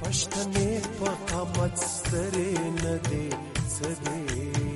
پشتنے پخا مت سرے ندے سدے۔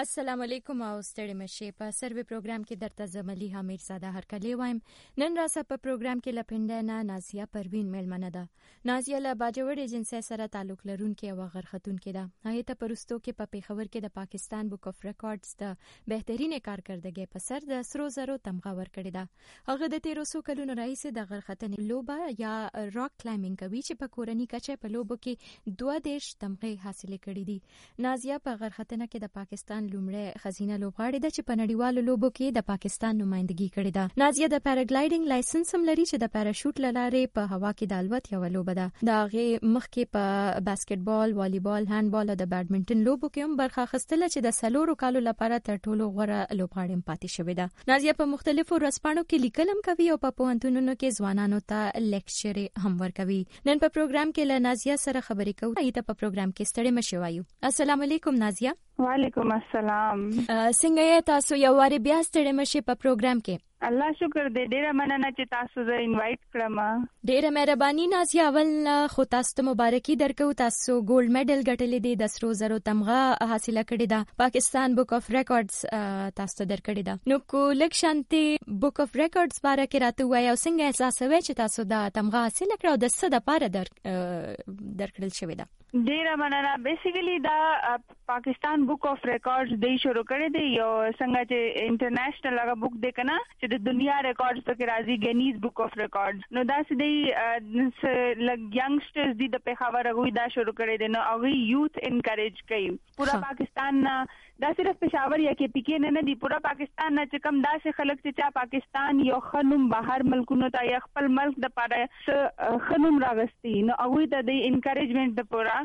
السلام علیکم او ستړي مشه په سروي پروګرام کې درته زملي حمید زاده هر کلی وایم. نن را سره په پروګرام کې لپنده نه نازیه پروین میلمنه ده. نازیه له باجوړې جنسي سره تعلق لرونکې او غرختون کې ده. هغه ته پرستو کې په پیښور کې د پاکستان بک اف ریکارډز د بهترینه کارکردګۍ په سر د سرو زرو تمغه ورکړی ده. هغه د 1300 کلونو رئیس د غرختنې لوبه یا راک کلایمبینګ کوي چې په کورنۍ کچه په لوبو کې دوه دیش تمغه حاصل کړي دي. نازیه په غرختنه کې د پاکستان لومړی خزینه لوبغاړې ده چې په نړیوالو لوبو کې د پاکستان نمائندګي کړې ده. نازیه د پیراګلایډینګ لایسنس هم لري چې د پیراشوټ لاره په هوا کې د الوت یو لوبه ده. دا غي مخکې په باسکټبال، والیبال، هاندبال او د بیډمنټن لوبو کې هم برخه اخیستله چې د سلورو کالو لپاره تر ټولو غوره لوبغاړې پاتې شوې ده. نازیه په مختلفو رسپانو کې لیکلم کوي او په پوهنتونونو کې ځوانانو ته لیکچر هم ورکوي. نن په پروګرام کې له نازیه سره خبرې کوو. ایته په پروګرام کې ستړي مشي وایو السلام علیکم نازیه وعلیکم السلام۔ څنګه یې تاسو یو واری بیا ستړي مشه په پروګرام کې۔ الله شکر دې ډیره مننه چې تاسو زه انوایټ کړم ډیره مهرباني نازي اول خو تاسو ته مبارکي درکو تاسو ګولډ میډل ګټلې دي د سرو زرو تمغه حاصله کړې ده پاکستان بک اف ریکارډز تاسو ته درکړې ده نو کو لک شانتي بک اف ریکارډز باره کې راته وای او څنګه احساس وای چې تاسو دا تمغه حاصله کړو د څه د پاره در درکړل شوې ده ډیره مننه بیسیکلی دا پاکستان بک اف ریکارډز دی شروع کړی دی یو څنګه چې انټرنیشنل هغه بک دی کنه چې د دنیا ریکارډز پکې راځي ګینیز بک اف ریکارډز نو دا سدي لګ ینګسټرز دی د پیښور غوي دا شروع کړی دی نو هغه یوث انکریج کوي پورا پاکستان دا صرف پېښور یا کې پکې نه نه دی، پورا پاکستان نه چې کم داسې خلک چې چا پاکستان یو خنوم بهر ملکونو ته یا خپل ملک د پاره خنوم راغستی۔ نو هغه ته د انکریجمنت د پورا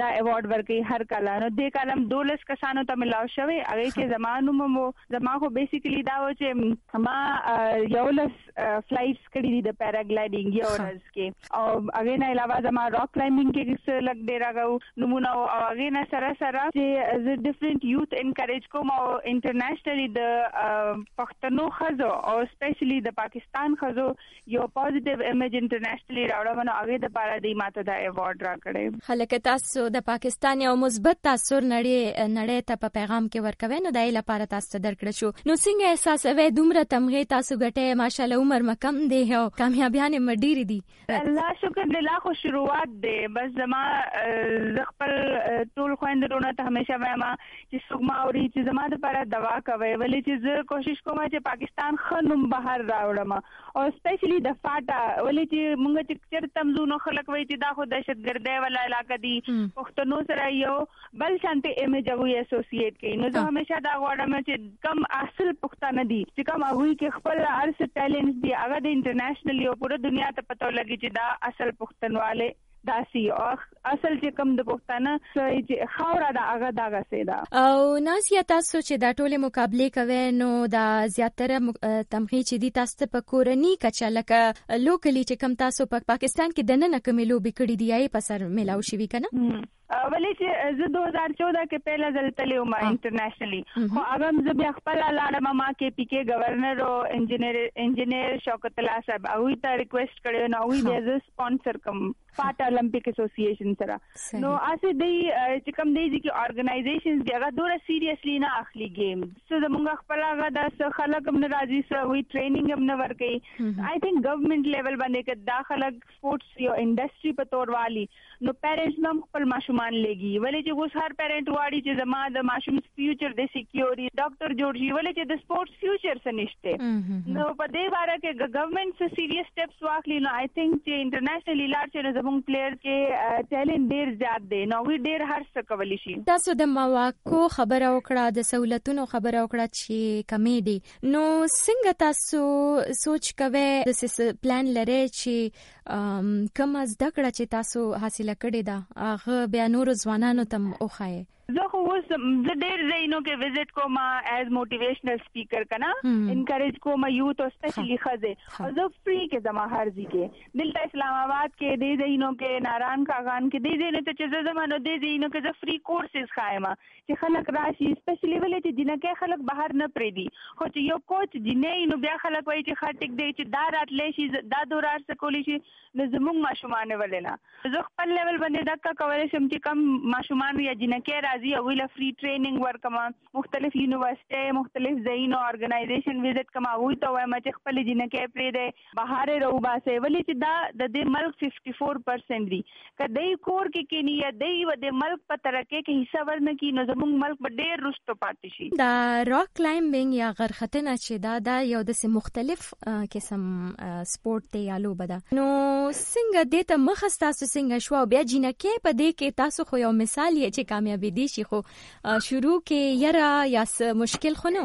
دا ایوارډ ورکړي هر کله نو د کلم دولس کسانو ته ملاو شوی هغه چې زمانو مو زما خو بیسیکلی دا و چې ما یو لس فلایټس کړی دي د پیراګلایډینګ یو ورځ کې او هغه نه علاوه زما راک کلایمبینګ کې څه لګ ډیر راغو نمونه او هغه نه سره سره چې از ډیفرنٹ یوث انکریج کوم او انټرنیشنلی د پښتنو خزو او سپیشلی د پاکستان خزو یو پوزټیو ایمیج انټرنیشنلی راوړم نو هغه د پاره دی ماته دا ایوارډ راکړې خلک تاسو د پاکستان یو مثبت تاثیر نړۍ نړۍ ته په پیغام کې ورکوي نو دای لپاره تاسو درکړ شو نو څنګه احساس وې دومره تمغه تاسو ګټه ماشاالله عمر مکم دی او کامیابیان مډیر دي الله شکر دې خو شروعات دی بس زما خپل ټول خويندرونه ته همیشه وایم چې سګما اوري چې زما لپاره دوا کوي ولې چې زه کوشش کوم چې پاکستان خنوم بهر راوړم. او سپیشلی د فاټا ولې چې مونږ چې چر تمزونو خلک وای چې دا خو دهشتګردۍ ولا علاقہ دي پښتنو سره یو بل شانتي ایمیج هغه اسوسییټ کوي نو زه همیشه دا غواړم چې کم اصل پښتانه دي چې کوم هغه کې خپل ارس ټیلنټ دي هغه د انټرنیشنل یو پوره دنیا ته پته لګي چې دا اصل پښتنواله داسي او اصل چې کوم د پښتانه چې خاور دا هغه دغه سیدا او ناسیا تاسو چې دا ټوله مقابله کوي نو دا زیاتره تمغي چې دي تاسو په کورنۍ کچا لکه لوکلی چې کم تاسو په پاکستان کې د نن کمې لوبي کړې دی یې په سر ملاو شي کنه ولې چې زه 2014 کې پهلا ځل تللی وم انټرنیشنلی خو هغه زه بیا خپل لاړم ما کې پی کې گورنر او انجینیر انجینیر شوکت الله صاحب. هغه ته ریکوست کړو نو هغه بیا ز سپانسر کوم فاټ اولمپیک اسوسییشن سره. نو اسه دی چې کوم دی چې ارګنایزیشنز دی هغه ډوره سیریسلی نه اخلي گیم څه زمونږ خپل هغه د خلک هم راځي سره وی ټریننګ هم نه ورکي آی تھنک گورنمنت لیول باندې کې داخله سپورتس یو انډستری په تور والی نو پیرنټس هم خپل ماشومان د ماشوم فیوچر د سکیورټي ډاکټر جوړ شي ولې چې د سپورتس فیوچر څه نشته نو په دې باره کې ګورنمنت څه سیریس سټیپس واخلي نو آی تھنک چې انټرنیشنل لاړ چې زموږ پلیئر کې ټیلنټ ډیر زیات دی نو وی ډیر هر څه کولی شي تاسو د مواقع خبره وکړه د سہولتونو خبره وکړه چې کمې دي نو څنګه تاسو سوچ کوئ د پلان لري چې کوم زده کړه چې تاسو حاصله کړې ده؟ هغه بیا نور ځوانانو ته اوخایي زه خو اوس زه ډېر ځایونو کې وزټ کوم ایز موټیویشنل سپیکر کنه انکریج کوم یوت او سپیشلی خزه او زه فری کې زما هر ځای کې دلته اسلام آباد کې دې ځایونو کې ناران کاغان کې دې ځایونو ته چې زه زمانو دې ځایونو کې زه فری کورسز خایم چې خلک راشي سپیشلی ولې چې جنکه خلک بهر نه پریدي خو چې یو کوچ جنې نو بیا خلک وایي چې خاطک دی چې دا راتلې شي دا دورار سکولی شي نو زموږ ماشومان ولې نه زه خپل لیول باندې دکا کولای شم چې کم ماشومان یا جنکه راځي او ویله فری ټریننګ ورکما مختلف یونیورسيټي مختلف ځایونو ارګنایزیشن وزټ کما وای ته وایم چې خپل جن جنکه پرې ده بهار رو باسه ولې چې دا د دې ملک 54% دی کدی کور کې کې نه دی و د ملک په ترکه کې حصہ ورنه کی نو زموږ ملک په ډېر رښتو پاتې شي دا راک کلایمبینګ یا غرختنه چې دا دا یو د مختلف قسم سپورت دی یا لوبه ده نو څنګه دې ته مخ تاسو څنګه شو بیا جنکه په دې کې تاسو خو یو مثال یې چې کامیابی دی دي شي خو شروع کې یرا یا مشکل خو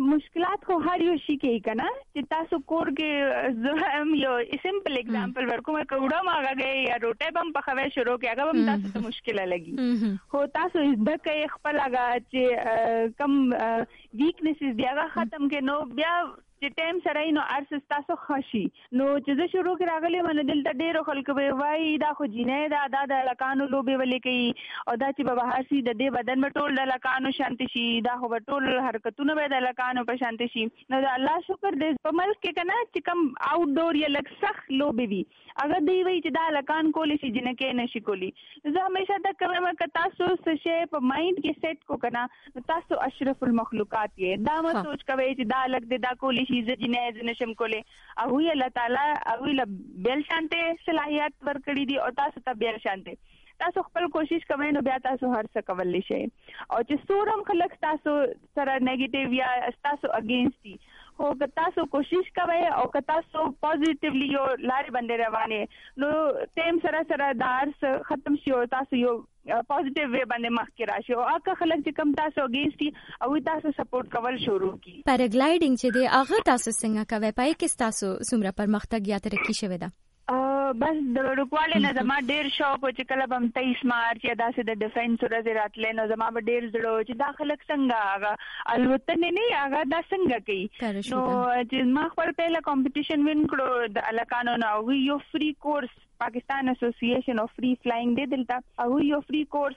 مشکلات خو هر یو شي کې کنه چې تاسو کور کې زه هم یو سمپل اگزامپل ورکوم کوډه ماګه گئی یا روټه بم په خوي شروع کې هغه هم تاسو ته مشکله لګي خو تاسو د کې خپل هغه چې کم ویکنیسز دی هغه ختم کې نو بیا چې ټایم سره نو ارس تاسو خشي نو چې زه شروع کړ راغلی من دلته ډیرو خلکو به وای دا خو جینې دا دا د لکانو لوبي ولې کوي؟ او دا چې به هاسي د دې بدن په ټول د لکانو شانتي شي. دا خو ټول حرکتونه به د لکانو په شانتي شي. نو دا الله شکر دې په ملک کې کنه چې کم آوټ ډور یا لک سخت لوبي وي. اگر دی وی چې دا لکان کولی شي جنې کې نشي کولی زه همیشه دا کوم چې تاسو څه په مایند کې سیټ کو کنه تاسو اشرف المخلوقات یې. دا مو سوچ کوي چې دا لک دې دا کولی شي چې جنې ز نشم کولې او الله تعالی او له بل شانته صلاحيت ورکړي دي او تاسو ته بل شانته تاسو خپل کوشش کوئ نو بیا تاسو هر څه کولای شئ او چې سورم خلک تاسو سره نیگیټیو یا تاسو اگینست دي او که تاسو کوشش کوئ او که تاسو پوزټیولی یو لارې باندې روانه نو تیم سره سره دار ختم شي او تاسو یو پوزټیو وی باندې مخ کې راشي او اګه خلک چې کم تاسو اگینست او تاسو سپورټ کول شروع کی۔ پیراګلایډینګ چې دی هغه تاسو څنګه کوي پای کې تاسو څومره پرمختګ یا ترقی شوه ده بس د ورکواله نه زما ډیر شوق چې کله بم 23 مارچ یا داسې د ډیفنس ورځ راتلې نو زما به ډیر زړه چې داخلك څنګه هغه الوتنه نه هغه دا څنګه کوي نو چې ما خپل پهلا کمپټیشن وین کړو د الکانو نو you free course Pakistan association of free flying دے دلتا او یو فری کورس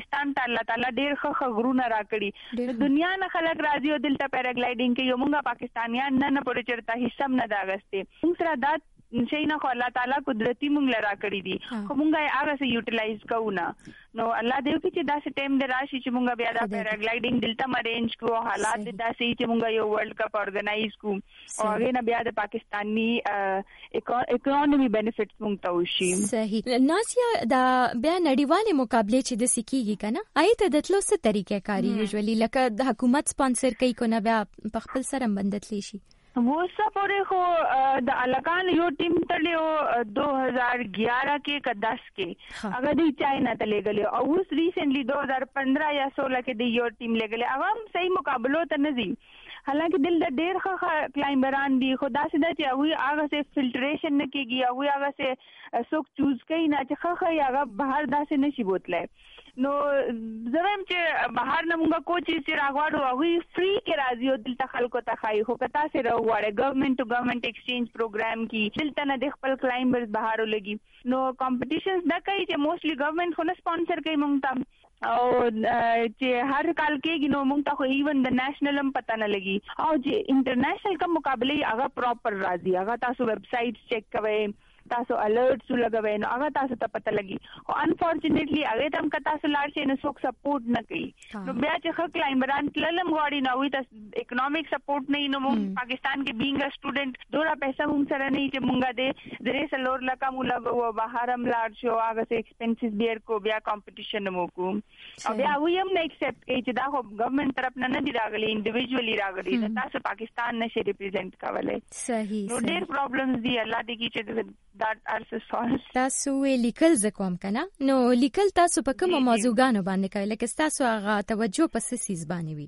ته الله تعالی ډیر ښه غرونه راکړي دنیا نه خلک راځي او دلته پیراګلایډینګ کې یو مونږه پاکستانیان نه نه پورې چرته حصہ نه دا غسته موږ سره دا شي نه خو الله تعالی قدرتي مونږ لرا کړی دي خو مونږه هغه سه یوټیلایز کوو نه نو الله دې وکړي چې دا سه ټیم د راشي چې مونږه بیا دا پیراګلایډینګ دلته مرینج کو حالات دا سه چې مونږه یو ورلد کپ اورګنایز کو او هغه نه بیا د پاکستانی اکونومي بینیفټس مونږ ته وشي صحیح ناسیا دا بیا نړیواله مقابله چې د سکیږي کنه آیته د تلو څه طریقې کاری یوزولي لکه د حکومت سپانسر کوي کو نه بیا په خپل سره بندتلی شي پورې خو د الکان یو ټیم تلیو 2011 کې ک 10 کې هغه دی چاینا ته لګلې او اوس ریسنټلی 2015 یا 16 کې دی یو ټیم لګلې هغه هم صحیح مقابلو ته حالانکه دل د ډیر ښه کلایمبران دي خدا سي چې هغه هغه سه فلټریشن نه کیږي هغه هغه سه څوک چوز کوي نه، چې ښه ښه هغه بهر داسې نشي بوتله نو زمم چې بهر نه مونږه کوچي چې راغواړو هغه فری کې راځي او دلته خلکو ته خای خو کتا سره راغواړي government to government exchange program کې دلته نه د خپل کلایمبرز بهارو لګي نو کمپټیشنز دا کوي چې موستلی ګورنمنت خو نه سپانسر کوي مونږ ته. او چې هر کال کې غنو مونږ ته خو ایون د نېشنل هم پتا نه لګي او چې انټرنیشنل کوم مقابله هغه پراپر راځي هغه تاسو ویب سټ چیک کوئ تاسو الرټس لګوي نو هغه تاسو ته پته لګي او انفورچونټلی هغه تم که تاسو لاړ شئ نو څوک سپورټ نه کوي نو بیا چې خو کلایمبران تللم غواړي نو وي تاسو اکونومیک سپورټ نه نو پاکستان کې بینګ ا سټوډنټ دورا پیسې مونږ سره نه چې مونږه دې درې سلور لکه مو لګو بهرم لاړ شو هغه سه ایکسپنسز ډیر کو بیا کمپټیشن مو کو او بیا وی هم نه ایکسپټ کوي چې دا خو ګورنمنت طرف نه نه دی راغلي انډیویډوالي راغلي تاسو پاکستان نشي ریپرزینټ کولای صحیح نو ډیر پرابلمز دی الله دې کی چې دا ارس سولف تاسو لیکل زکوم کنه نو لیکل تاسو په کومه موضوعګانو باندې کوي لکه تاسو هغه توجه په سیس باندې وي؟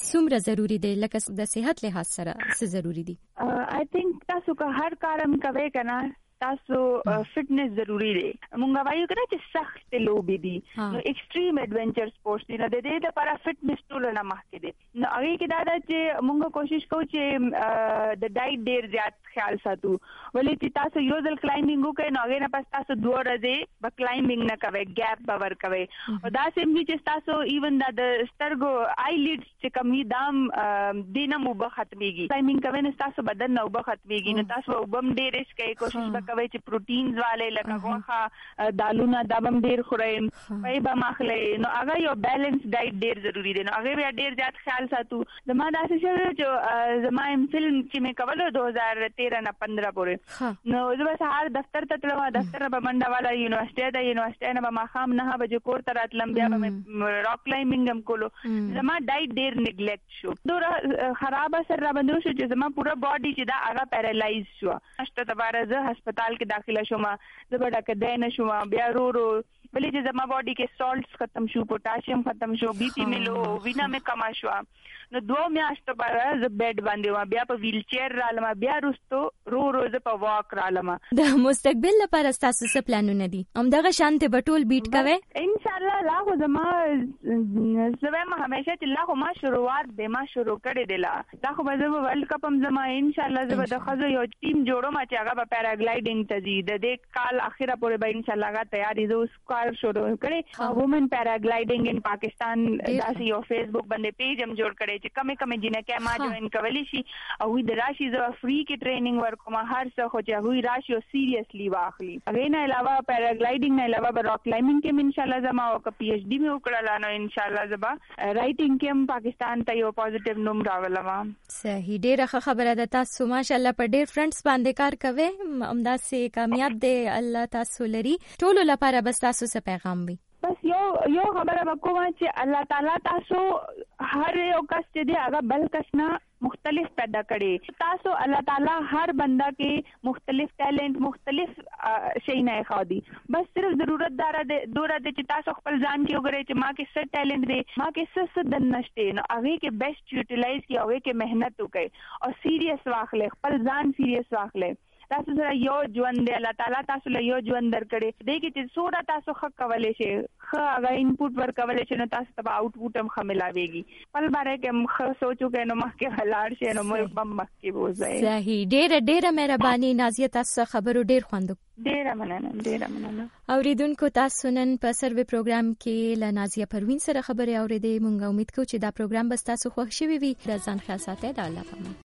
کرنٹ څومره ضروری دی لکه د صحت لحاظ سره څه ضروری دی؟ uh, آی تھنک تاسو که هر کارم کوي کنه تاسو فټنس ضروری دی. مونږ وایو کنه چې سخت لوبي دي. نو ایکستریم ایڈونچر سپورتس دي. نو د دې لپاره فټنس ټول نه مخکې دي. نو هغه کې دا ده چې مونږ کوشش کوو چې د ډایټ ډیر زیات خیال ساتو. ولې چې تاسو یو ځل کلایمبینګ وکړئ نو هغه نه پس تاسو دوه ورځې به کلایمبینګ نه کوئ ګیپ به ورکوي او دا سیم چې تاسو ایون دا د سترګو آی لیډز چې کمی دام دینه مو به ختميږي کلایمبینګ کوي نو تاسو بدن نو به ختميږي نو تاسو وبم ډیر ریس کوي کوشش وکوي چې پروتینز والے لکه غوښه دالونه دا بم ډیر خورئ پای به مخلې نو هغه یو بیلانس ډایټ ډیر ضروری دی نو هغه بیا ډیر زیات خیال ساتو زما دا څه چې زما ایم فلم چې مې کولو 2013 نه 15 پورې نو زه به سهار دفتر ته تلم دفتر به منډه والا یونیورسيټي ته یونیورسيټي نه به ماخام نه بجې کور ته راتلم بیا به راک کلایمبینګ هم کولو زما ډایټ ډیر نیګلیکټ شو دوره خراب اثر را باندې شو چې زما پورا باډي چې دا هغه پیرالایز شو اشته تباره زه هسپتال کې داخله شوم زه به ډکه دینه شوم بیا رو رو چې زما باډي کې سالټس ختم شو پوتاشیم ختم شو بي پي مې لو وینا مې کما شو نو دوه میاشتو بعد ز بیډ باندې و بیا په ویل چیر رالم بیا رستو رو رو ز په واک رالم د مستقبل لپاره تاسو څه پلانونه دي هم دغه شانته بټول بیټ کوي ان شاء الله لا خو زما زما ما همیشه چې خو ما شروعات به ما شروع کړی دی لا دا خو به زما ورلد کپ هم زما ان شاء الله زما د خزو یو ټیم جوړم چې هغه په پیراګلایډینګ ته ځي د دې کال اخیره پورې به ان شاء الله هغه تیاری زو کار شروع کړی وومن پیراګلایډینګ ان پاکستان داسې یو فیسبوک باندې پیج هم جوړ کړی چې کمې کمې جنہ کې ما جوائن کولی شي او د راشي زو فری کې ټریننګ ورکوم هر څه خو چې هغه راشي او سیریسلی واخلي هغه نه علاوه پیراګلایډینګ نه علاوه راک کلایمبینګ کې ان شاء الله زما او پی ایچ ډی مې وکړل نو ان شاء الله زما۔ رائټینګ کې هم پاکستان ته یو پوزټیو نوم راولم صحیح۔ ډیره خبره ده تاسو ماشاءالله په ډیر فرندز باندې کار کوي امدا سي کامیاب دي الله تاسو لري ټولو لپاره بس تاسو څه پیغام وي بس یو یو خبره وکوم چې الله تعالی تاسو هر یو کس چې دی هغه بل کس نه مختلف پیدا کړي تاسو الله تعالی هر بندا کې مختلف ټیلنٹ مختلف شي نه خادي بس صرف ضرورت دار ده دوره ده چې تاسو خپل ځان کې وګورئ چې ما کې څه ټیلنٹ دی ما کې څه څه د نشته نو هغه کې بیسټ یوټیلایز کی هغه کې مهنت وکړي او سیریس واخلې خپل ځان سیریس واخلې تاسو سره یو ژوند دی الله تعالی تاسو له یو ژوند درکړي دې کې چې سوره تاسو خ کولې شي خ هغه انپوټ ور کولې شي نو تاسو ته آوټپوټ هم خملاويږي پل باره کې مخ سوچو کې نو مخ کې شي نو مې بم مخ کې وځي صحیح ډېر ډېر مهرباني نازیه تاسو خبرو ډېر خوندو ډیره مننه مننه اوریدونکو تاسو نن په سروي پروګرام کې ل نازیه پروین سره خبرې اورېدې مونږ امید کوو چې دا پروګرام به تاسو خوښ شي وي د ځان خیال ساتئ د الله پامه